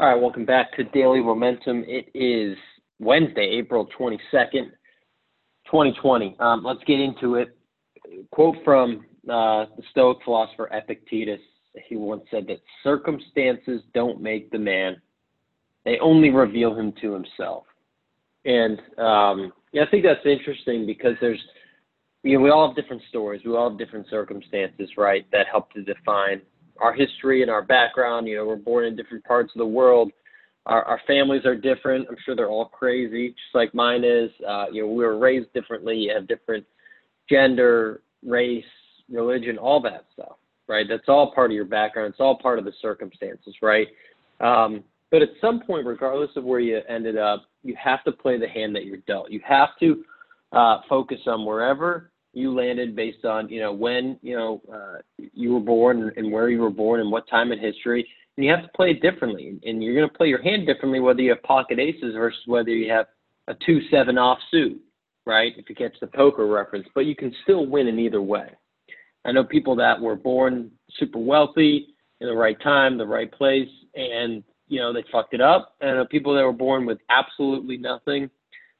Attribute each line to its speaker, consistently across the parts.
Speaker 1: All right, welcome back to Daily Momentum. It is Wednesday, April 22nd, 2020. Um, let's get into it. Quote from uh, the Stoic philosopher Epictetus. He once said that circumstances don't make the man, they only reveal him to himself. And um, yeah, I think that's interesting because there's, you know, we all have different stories, we all have different circumstances, right, that help to define our history and our background. You know, we're born in different parts of the world. Our, our families are different. I'm sure they're all crazy, just like mine is. Uh, you know, we were raised differently. You have different gender, race, religion, all that stuff, right? That's all part of your background. It's all part of the circumstances, right? Um, but at some point, regardless of where you ended up, you have to play the hand that you're dealt. You have to uh, focus on wherever you landed based on you know when you know uh, you were born and where you were born and what time in history. And you have to play it differently and you're going to play your hand differently whether you have pocket aces versus whether you have a two seven off suit right if you catch the poker reference. But you can still win in either way. I know people that were born super wealthy in the right time the right place and you know they fucked it up. And I know people that were born with absolutely nothing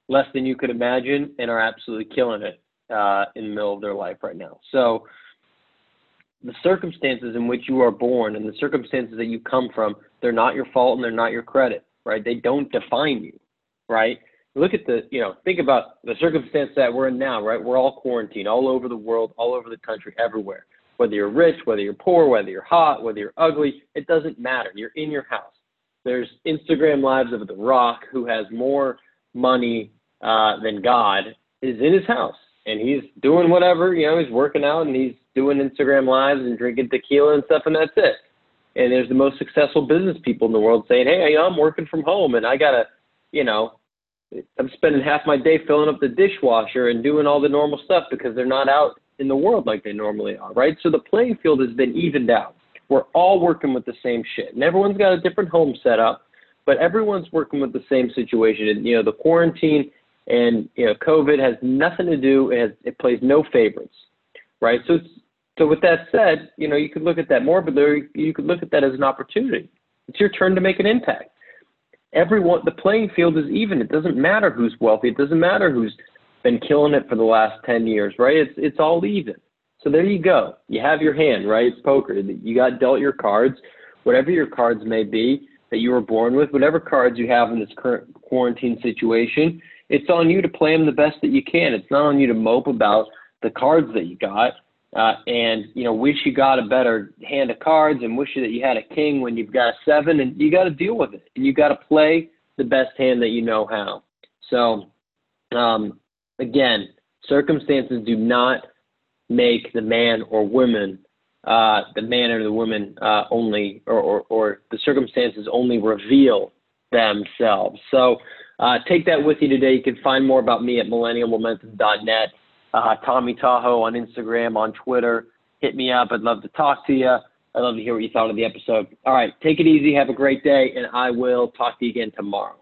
Speaker 1: less than you could imagine and are absolutely killing it uh, in the middle of their life right now. So the circumstances in which you are born and the circumstances that you come from, they're not your fault and they're not your credit, right? They don't define you, right? Look at the, you know, think about the circumstance that we're in now, right? We're all quarantined all over the world, all over the country, everywhere. Whether you're rich, whether you're poor, whether you're hot, whether you're ugly, it doesn't matter. You're in your house. There's Instagram lives of The Rock, who has more money uh, than God, is in his house and he's doing whatever, you know, he's working out and he's doing Instagram lives and drinking tequila and stuff, and that's it. And there's the most successful business people in the world saying, hey, I'm working from home and I gotta, you know, I'm spending half my day filling up the dishwasher and doing all the normal stuff because they're not out in the world like they normally are, right? So the playing field has been evened out. We're all working with the same shit, and everyone's got a different home setup, but everyone's working with the same situation. And you know, the quarantine and you know, COVID has nothing to do. It, has, it plays no favorites, right? So, so with that said, you know, you could look at that morbidly. You could look at that as an opportunity. It's your turn to make an impact. Everyone, the playing field is even. It doesn't matter who's wealthy. It doesn't matter who's been killing it for the last ten years, right? It's it's all even. So there you go. You have your hand, right? It's poker. You got dealt your cards, whatever your cards may be that you were born with, whatever cards you have in this current quarantine situation it's on you to play them the best that you can. It's not on you to mope about the cards that you got uh, and you know wish you got a better hand of cards and wish you that you had a king when you've got a seven and you got to deal with it and you got to play the best hand that you know how. So um, again, circumstances do not make the man or woman uh, the man or the woman uh, only, or, or, or the circumstances only reveal themselves. So uh, take that with you today. You can find more about me at millennialmomentum.net. Uh, Tommy Tahoe on Instagram, on Twitter. Hit me up. I'd love to talk to you. I'd love to hear what you thought of the episode. All right, take it easy. Have a great day, and I will talk to you again tomorrow.